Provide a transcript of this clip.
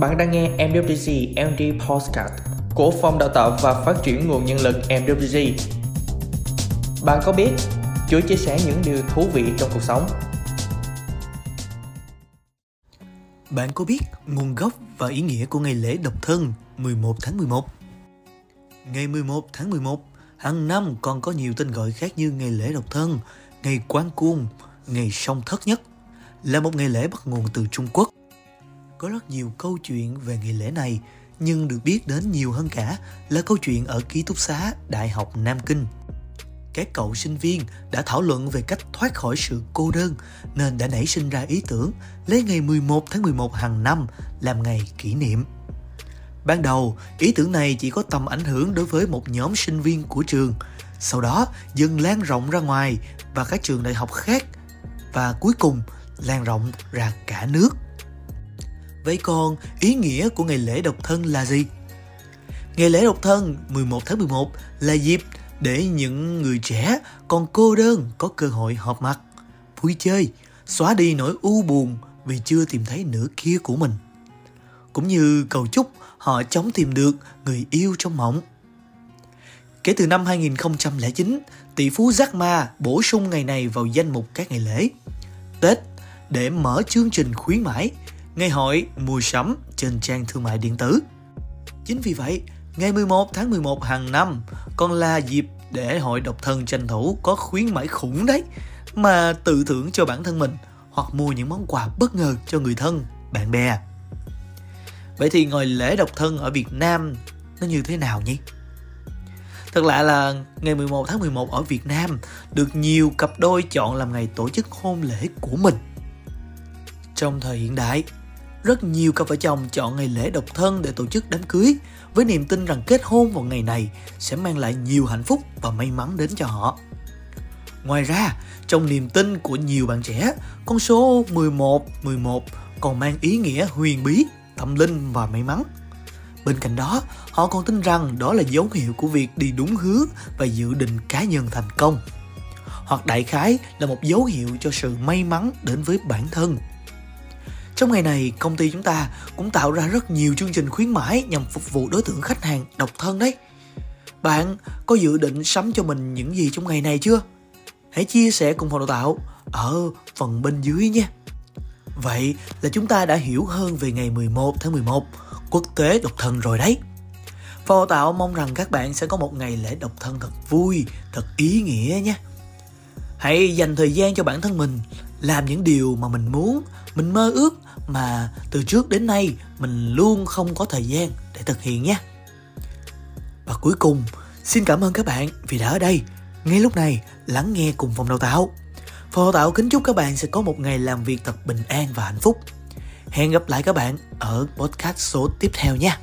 Bạn đang nghe MWG MD Podcast của Phòng Đào tạo và Phát triển Nguồn Nhân lực MWG. Bạn có biết Chúa chia sẻ những điều thú vị trong cuộc sống? Bạn có biết nguồn gốc và ý nghĩa của ngày lễ độc thân 11 tháng 11? Ngày 11 tháng 11 hàng năm còn có nhiều tên gọi khác như ngày lễ độc thân, ngày quan cung, ngày song thất nhất là một ngày lễ bắt nguồn từ Trung Quốc. Có rất nhiều câu chuyện về ngày lễ này, nhưng được biết đến nhiều hơn cả là câu chuyện ở ký túc xá Đại học Nam Kinh. Các cậu sinh viên đã thảo luận về cách thoát khỏi sự cô đơn nên đã nảy sinh ra ý tưởng lấy ngày 11 tháng 11 hàng năm làm ngày kỷ niệm. Ban đầu, ý tưởng này chỉ có tầm ảnh hưởng đối với một nhóm sinh viên của trường, sau đó dần lan rộng ra ngoài và các trường đại học khác và cuối cùng lan rộng ra cả nước. Vậy còn ý nghĩa của ngày lễ độc thân là gì? Ngày lễ độc thân 11 tháng 11 là dịp để những người trẻ còn cô đơn có cơ hội họp mặt, vui chơi, xóa đi nỗi u buồn vì chưa tìm thấy nửa kia của mình. Cũng như cầu chúc họ chóng tìm được người yêu trong mộng. Kể từ năm 2009, tỷ phú Jack Ma bổ sung ngày này vào danh mục các ngày lễ. Tết để mở chương trình khuyến mãi, ngày hội mua sắm trên trang thương mại điện tử. Chính vì vậy, ngày 11 tháng 11 hàng năm còn là dịp để hội độc thân tranh thủ có khuyến mãi khủng đấy mà tự thưởng cho bản thân mình hoặc mua những món quà bất ngờ cho người thân, bạn bè. Vậy thì ngồi lễ độc thân ở Việt Nam nó như thế nào nhỉ? Thật lạ là ngày 11 tháng 11 ở Việt Nam được nhiều cặp đôi chọn làm ngày tổ chức hôn lễ của mình. Trong thời hiện đại, rất nhiều cặp vợ chồng chọn ngày lễ độc thân để tổ chức đám cưới với niềm tin rằng kết hôn vào ngày này sẽ mang lại nhiều hạnh phúc và may mắn đến cho họ. Ngoài ra, trong niềm tin của nhiều bạn trẻ, con số 11 11 còn mang ý nghĩa huyền bí, tâm linh và may mắn. Bên cạnh đó, họ còn tin rằng đó là dấu hiệu của việc đi đúng hướng và dự định cá nhân thành công. Hoặc đại khái là một dấu hiệu cho sự may mắn đến với bản thân trong ngày này, công ty chúng ta cũng tạo ra rất nhiều chương trình khuyến mãi nhằm phục vụ đối tượng khách hàng độc thân đấy. Bạn có dự định sắm cho mình những gì trong ngày này chưa? Hãy chia sẻ cùng phòng đào tạo ở phần bên dưới nha. Vậy là chúng ta đã hiểu hơn về ngày 11 tháng 11, quốc tế độc thân rồi đấy. Phòng đào tạo mong rằng các bạn sẽ có một ngày lễ độc thân thật vui, thật ý nghĩa nhé. Hãy dành thời gian cho bản thân mình, làm những điều mà mình muốn, mình mơ ước mà từ trước đến nay mình luôn không có thời gian để thực hiện nhé. Và cuối cùng, xin cảm ơn các bạn vì đã ở đây, ngay lúc này lắng nghe cùng phòng đào tạo. Phòng đào tạo kính chúc các bạn sẽ có một ngày làm việc thật bình an và hạnh phúc. Hẹn gặp lại các bạn ở podcast số tiếp theo nha.